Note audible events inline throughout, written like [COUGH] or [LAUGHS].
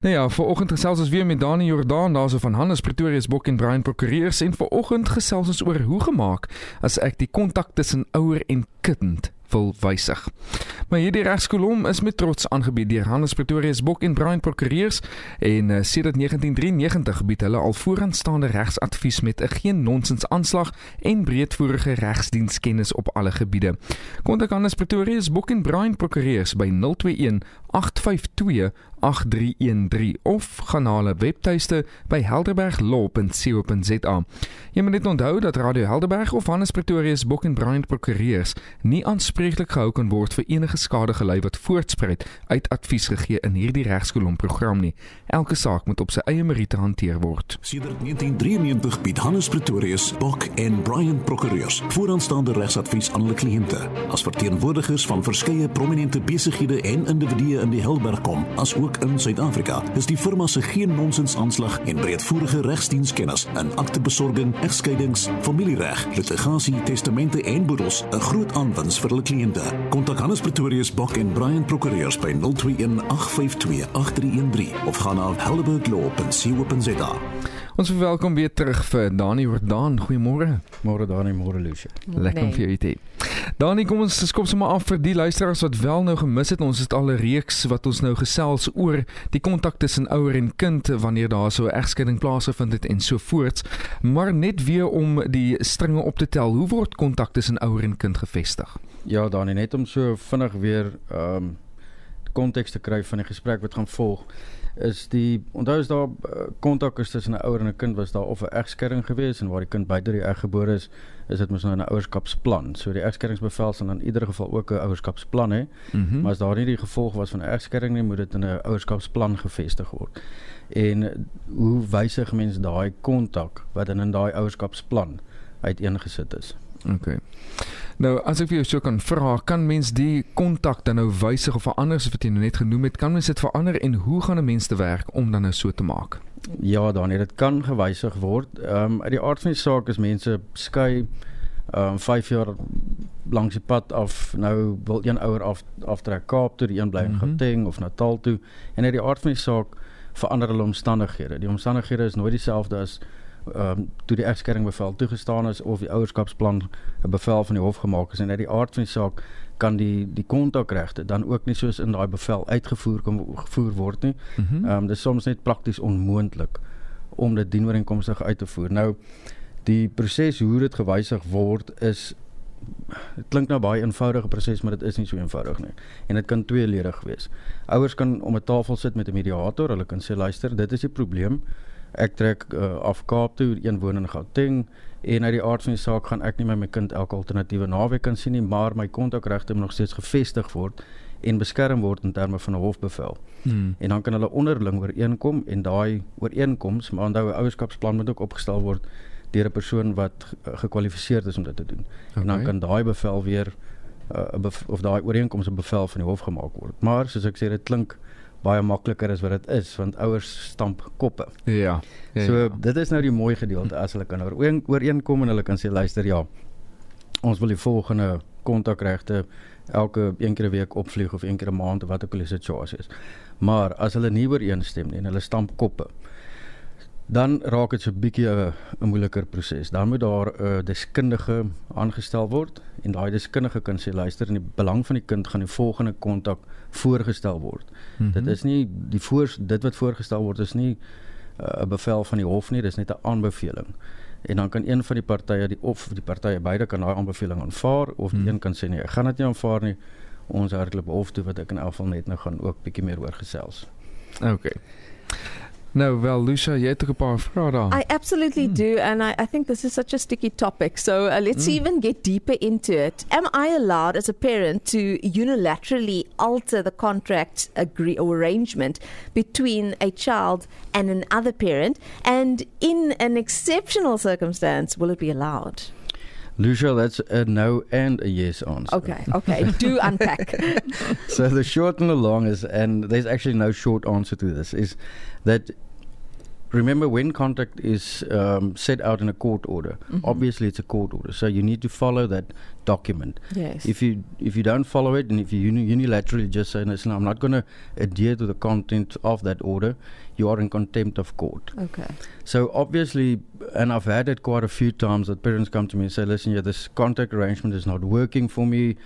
Nou ja, vanoggend gesels ons weer met Dani Jordaan daarso van Hannes Pretoria se Bok en Brian Prokureurs en vanoggend gesels ons oor hoe gemaak as ek die kontak tussen ouer en kind wil wysig. Maar hierdie regskolom is met trots aangebied deur Hannes Pretoria se Bok en Brian Prokureurs en uh, sedert 1993 bied hulle al vooraanstaande regsadvies met 'n geen nonsens aanslag en breedvoerige regsdienskennis op alle gebiede. Kontak Hannes Pretoria se Bok en Brian Prokureurs by 021 852 8313 of gaan na hulle webtuiste by helderberglaw.co.za. Jy moet net onthou dat Radio Helderberg of Hannes Pretoria se Bok en Brian Prokureurs nie aanspreeklik gehou kan word vir enige skade gelei wat voortspruit uit advies gegee in hierdie regskolom program nie. Elke saak moet op sy eie meriete hanteer word. Sedert 1993 bied Hannes Pretorius Bok en Brian Prokureurs vooraanstaande regsadvies aan hulle kliënte. As verteenwoordigers van verskeie prominente besighede en individue in die Helderberg kom, asook in Suid-Afrika, is die firma se geen nonsens aanslag en breedvoerige regsdienskennis in aktebesorging, egskeidings, familiereg, litigasie, testamente en boedels 'n groot aanwinst vir hulle kliënte. Kontak Hannes Pretorius Bok en Brian Prokureurs by 021 852 8313 of gaan na helderberglaw.co.za. Ons verwelkom weer terug vir Dani Jordaan. Goeiemôre. Môre Dani, môre Lucia. Lekker om vir jou te hê. Dani, kom ons skop sommer af vir die luisteraars wat wel nou gemis het. Ons het al 'n reeks wat ons nou gesels oor die kontak tussen ouer en kind wanneer daar so 'n egskeiding plaasgevind het en so voort. Maar net weer om die stringe op te tel, hoe word kontak tussen ouer en kind gevestig? Ja, Dani, net om so vinnig weer ehm um, konteks te kry van die gesprek wat gaan volg is die onthou is daar kontak uh, is tussen 'n ouer en 'n kind was daar of 'n egskeiding gewees en waar die kind buite die eg gebore is is dit mos nou 'n ouerskapsplan. So die egskeidingsbevel sal in ieder geval ook 'n ouerskapsplan hê. Mm -hmm. Maar as daar nie die gevolg was van 'n egskeiding nie, moet dit in 'n ouerskapsplan gevestig word. En hoe wysig mense daai kontak wat in in daai ouerskapsplan uiteengesit is. OK. Nou, as ek vir jou sou kan vra, kan mens die kontak dan nou wysig of verander soos wat jy nou net genoem het? Kan mens dit verander en hoe gaan 'n mens te werk om dan nou so te maak? Ja, dan dit kan gewysig word. Ehm um, uit die aard van die saak is mense skei ehm um, 5 jaar langs die pad af nou wil een ouer af aftrek Kaap toe, die een bly in mm -hmm. Gauteng of Natal toe en uit die aard van die saak verander hulle omstandighede. Die omstandighede is nooit dieselfde as ehm um, toe die egskeiding bevel toegestaan is of die ouerskapsplan 'n bevel van die hof gemaak is en uit die aard van die saak kan die die kontakregte dan ook nie soos in daai bevel uitgevoer kom gevoer word nie. Mhm. Ehm mm um, dit is soms net prakties onmoontlik om dit dienooreenkomstig uit te voer. Nou die proses hoe dit gewysig word is dit klink nou baie eenvoudige proses maar dit is nie so eenvoudig nie. En dit kan tweeledig wees. Ouers kan om 'n tafel sit met 'n mediator, hulle kan sê luister, dit is die probleem. Ek trek uh, af Kaap toe, een woon in Gauteng en uit die aard van die saak gaan ek nie my my kind elke alternatiewe naweek kan sien nie, maar my kontakregte moet nog steeds gevestig word en beskerm word in terme van 'n hofbevel. Hmm. En dan kan hulle onderling ooreenkom en daai ooreenkoms, maar onthou 'n ouerskapsplan moet ook opgestel word deur 'n persoon wat gekwalifiseerd is om dit te doen. Okay. En dan kan daai bevel weer uh, of daai ooreenkoms 'n bevel van die hof gemaak word. Maar soos ek sê, dit klink baie makliker as wat dit is want ouers stamp koppe. Ja. ja so ja. dit is nou die mooi gedeelte as hulle kan oor ooreenkom en hulle kan sê luister ja. Ons wil die volgende kontakregte elke een keer 'n week opvlieg of een keer 'n maand of wat ook al die situasie is. Maar as hulle nie ooreenstem nie en hulle stamp koppe dan raak dit so 'n bietjie 'n moeiliker proses. Dan moet daar 'n uh, deskundige aangestel word en daai deskundige kan sê luister in die belang van die kind gaan die volgende kontak voorgestel word. Mm -hmm. Dit is nie die voor dit wat voorgestel word is nie uh, 'n uh, bevel van die hof nie, dis net 'n aanbeveling. En dan kan een van die partye die of die partye beide kan daai aanbeveling aanvaar of die mm -hmm. een kan sê nee, ek gaan dit nie aanvaar nie. Ons hardloop hof toe wat ek in elk geval net nou gaan ook bietjie meer oor gesels. Okay. No, well, Lucia, jy het 'n paar vrae daar. I absolutely mm. do and I I think this is such a sticky topic. So, uh, let's mm. even get deeper into it. Am I allowed as a parent to unilaterally alter the contract agree or arrangement between a child and another parent and in an exceptional circumstance will it be allowed? Lucia, that's a uh, no and a yes answer. Okay, okay. [LAUGHS] Do unpack. so the short and the long is, and there's actually no short answer to this, is that remember when contact is um, set out in a court order Mhm. obviously it's a court order so you need to follow that document Yes. if you if you don't follow it and if you uni- unilaterally just say listen i'm not going to adhere to the content of that order you are in contempt of court okay. so obviously and i've had it quite a few times that parents come to me and say listen yeah this contact arrangement is not working for me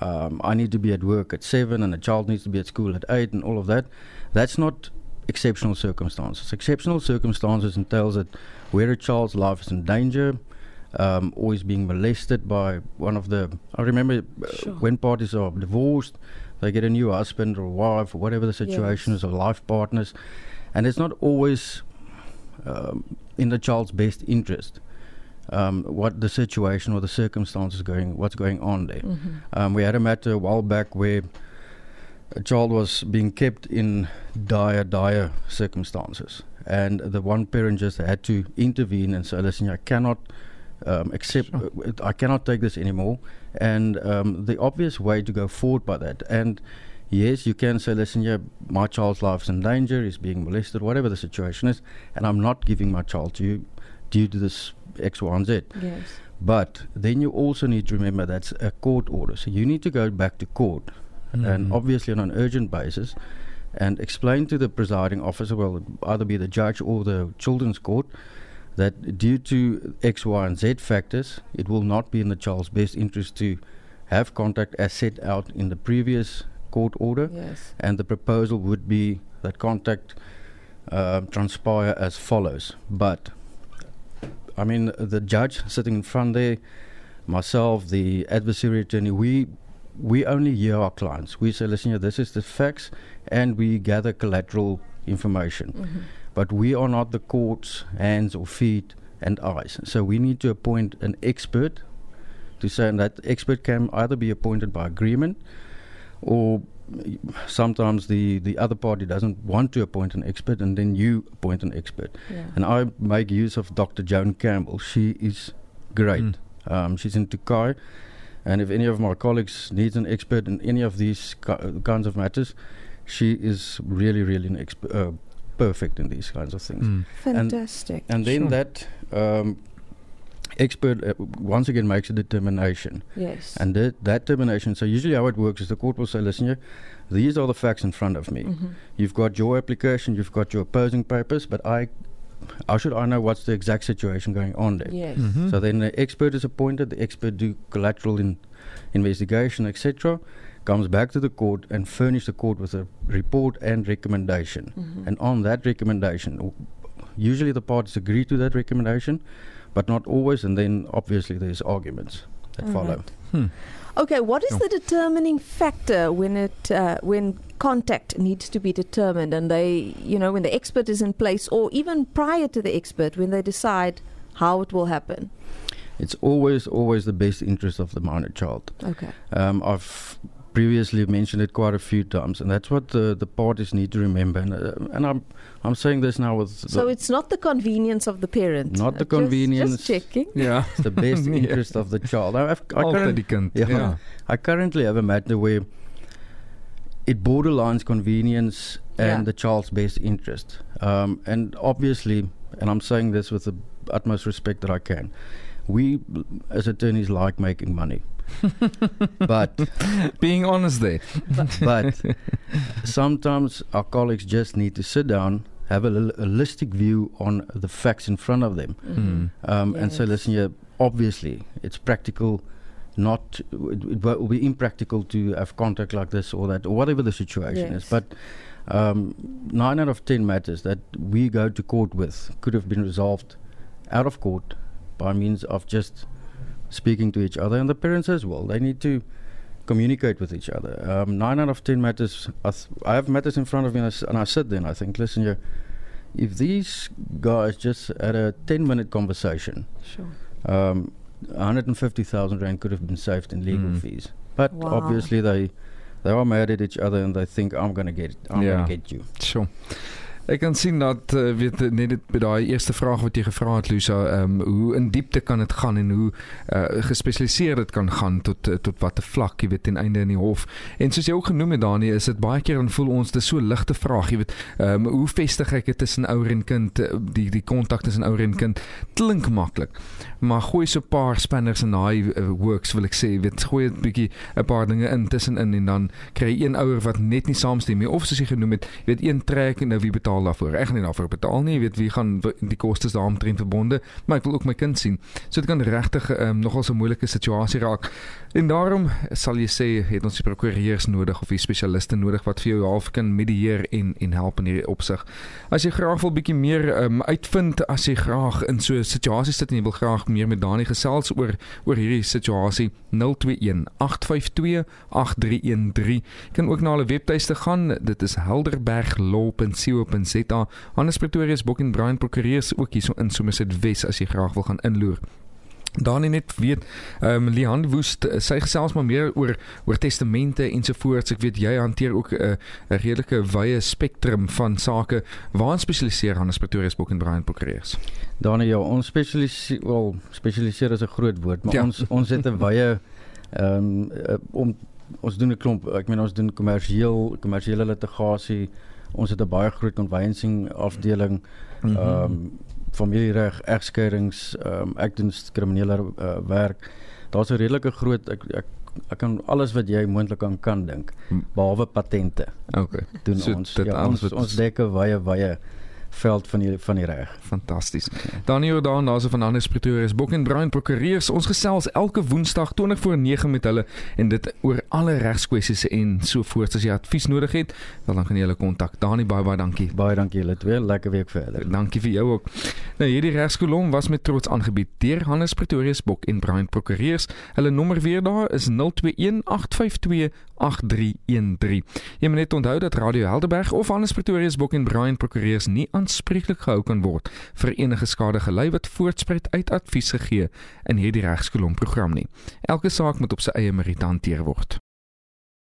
um, i need to be at work at 7 and the child needs to be at school at 8 and all of that that's not exceptional circumstances exceptional circumstances entails that where a child's life is in danger um, or is being molested by one of the i remember uh, Sure. when parties are divorced they get a new husband or wife or whatever the situation Yes. is or life partners and it's not always um, in the child's best interest um, what the situation or the circumstances going what's going on there Mhm. um, we had a matter a while back where a child was being kept in dire dire circumstances and the one parent just had to intervene and say listen I cannot um, accept Sure. uh, I cannot take this anymore and um, the obvious way to go forward by that and yes you can say listen yeah my child's life is in danger he's being molested whatever the situation is and I'm not giving my child to you due to this X, Y, and Z. Yes. But then you also need to remember that's a court order. So you need to go back to court and Mhm. obviously on an urgent basis and explain to the presiding officer, well, either be the judge or the children's court, that due to X, Y, and Z factors, it will not be in the child's best interest to have contact as set out in the previous court order. Yes. And the proposal would be that contact uh, transpire as follows. But, I mean, the judge sitting in front there, myself, the adversary attorney, we we only hear our clients. We say, listen, here, this is the facts, and we gather collateral information. Mhm. But we are not the court's hands or feet and eyes. So we need to appoint an expert to say, and that expert can either be appointed by agreement or sometimes the, the other party doesn't want to appoint an expert and then you appoint an expert. Yeah. And I make use of Dr. Joan Campbell. She is great. Mm. Um, she's in Tukai. And if any of my colleagues needs an expert in any of these ki- kinds of matters, she is really, really an exp- uh, perfect in these kinds of things. Mm. Fantastic. And then Sure. that um, expert uh, once again makes a determination. yes. And that, that determination, so usually how it works is the court will say, listen here, these are the facts in front of me. Mhm. You've got your application, you've got your opposing papers, but I, how should I know what's the exact situation going on there? Yes. Mhm. So then the expert is appointed, the expert do collateral in investigation, etc., comes back to the court and furnish the court with a report and recommendation. Mhm. And on that recommendation, w- usually the parties agree to that recommendation, but not always, and then obviously there's arguments that All follow. right. Hmm. Okay, what is Yeah. the determining factor when it uh, when contact needs to be determined and they you know when the expert is in place or even prior to the expert when they decide how it will happen? It's always, always the best interest of the minor child. Okay. Um, I've previously mentioned it quite a few times, and that's what the, the parties need to remember. And, uh, and I'm I'm saying this now with So it's not the convenience of the parent. Not the Uh, just- convenience. Just, checking. Ja. [LAUGHS] it's the best [LAUGHS] Nee. interest of the child. I, I've, I, Altyd current, die kind. Ja. Ja. I currently have a matter where it borderlines convenience and Yeah. the child's best interest. Um, and obviously, and I'm saying this with the utmost respect that I can, we as attorneys like making money. [LAUGHS] but Being honest there. but sometimes our colleagues just need to sit down, have a holistic view on the facts in front of them, Mm. um, and say, Yes. listen, yeah, obviously it's practical. Not, it, it will be impractical to have contact like this or that, or whatever the situation Yes. is. But um, nine out of ten matters that we go to court with could have been resolved out of court by means of just speaking to each other, and the parents as well. They need to communicate with each other. Um, nine out of ten matters. I, th- I have matters in front of me, and I, s- and I sit there and I think, listen, you, if these guys just had a ten-minute conversation, Sure. um, 150,000 rand could have been saved in legal Mm. fees. But Wow. obviously, they they are mad at each other and they think, I'm going to get it. I'm Yeah. going to get you. Sure. Ek kan sien dat uh, weet net dit by daai eerste vraag wat jy gevra het Lusa, ehm um, hoe in diepte kan dit gaan en hoe uh, gespesialiseer dit kan gaan tot uh, tot watter vlak, jy weet ten einde in die hof. En soos jy ook genoem het Dani, is dit baie keer dan voel ons dis so ligte vraag, jy weet, ehm um, hoe vestig ek dit tussen ouer en kind, die die kontak tussen ouer en kind klink maklik. Maar gooi so 'n paar spanners in daai uh, works wil ek sê, weet gooi 'n bietjie 'n paar dinge in tussenin en dan kry jy een ouer wat net nie saamstem nie of soos jy genoem het, weet een trek en nou wie betaal betaal daarvoor. Ek gaan nie daarvoor betaal nie. Jy weet wie gaan die kostes daarmee verbonde, maar ek wil ook my kind sien. So dit kan regtig um, nogal 'n moeilike situasie raak. En daarom sal jy sê het ons prokureurs nodig of die spesialiste nodig wat vir jou half kan medieer en en help in hierdie opsig. As jy graag wil bietjie meer um, uitvind as jy graag in so 'n situasie sit en jy wil graag meer met Dani gesels oor oor hierdie situasie 021 852 8313 kan ook na hulle webtuiste gaan. Dit is helderberglaw.co.za ZA. Hannes Pretoria se Bokken Brian prokureurs ook hier so in Somerset Wes as jy graag wil gaan inloer. Dan net weet ehm um, Leon Woest sy gesels maar meer oor oor testamente ensovoorts. Ek weet jy hanteer ook 'n uh, redelike wye spektrum van sake. Waar spesialiseer Hannes Pretoria se Bokken Brian prokureurs? Dan ja, ons spesialiseer wel spesialiseer is 'n groot woord, maar ja. ons ons het 'n wye ehm um, om ons doen 'n klomp ek meen ons doen kommersieel kommersiële litigasie ons het 'n baie groot ontwynsing afdeling mhm. ehm mm um, familiereg, egskeidings, ehm um, ek doen kriminele uh, werk. Daar's 'n redelike groot ek ek ek kan alles wat jy moontlik kan kan dink behalwe patente. Okay. Doen so ons ja, ons ons dekke baie baie veld van die van die reg. Fantasties. Okay. Dan hier dan daar's van ander Pretoria is Boek en Bruin prokureurs. Ons gesels elke Woensdag 20 voor 9 met hulle en dit oor alle regskwessies en so voort as jy advies nodig het, wel dan gaan jy hulle kontak. Dani baie baie dankie. Baie dankie julle twee. Lekker week verder. Dankie vir jou ook. Nou hierdie regskolom was met trots aangebied deur Hannes Pretoria se Boek en Bruin prokureurs. Hulle nommer weer daar is 021 852 8313. Jy moet net onthou dat Radio Helderberg of Hannes Pretoria se Boek en Bruin prokureurs nie aanspreeklik gehou kan word vir enige skade gelei wat voortspruit uit advies gegee in hierdie regskolom program nie. Elke saak moet op sy eie meriete hanteer word.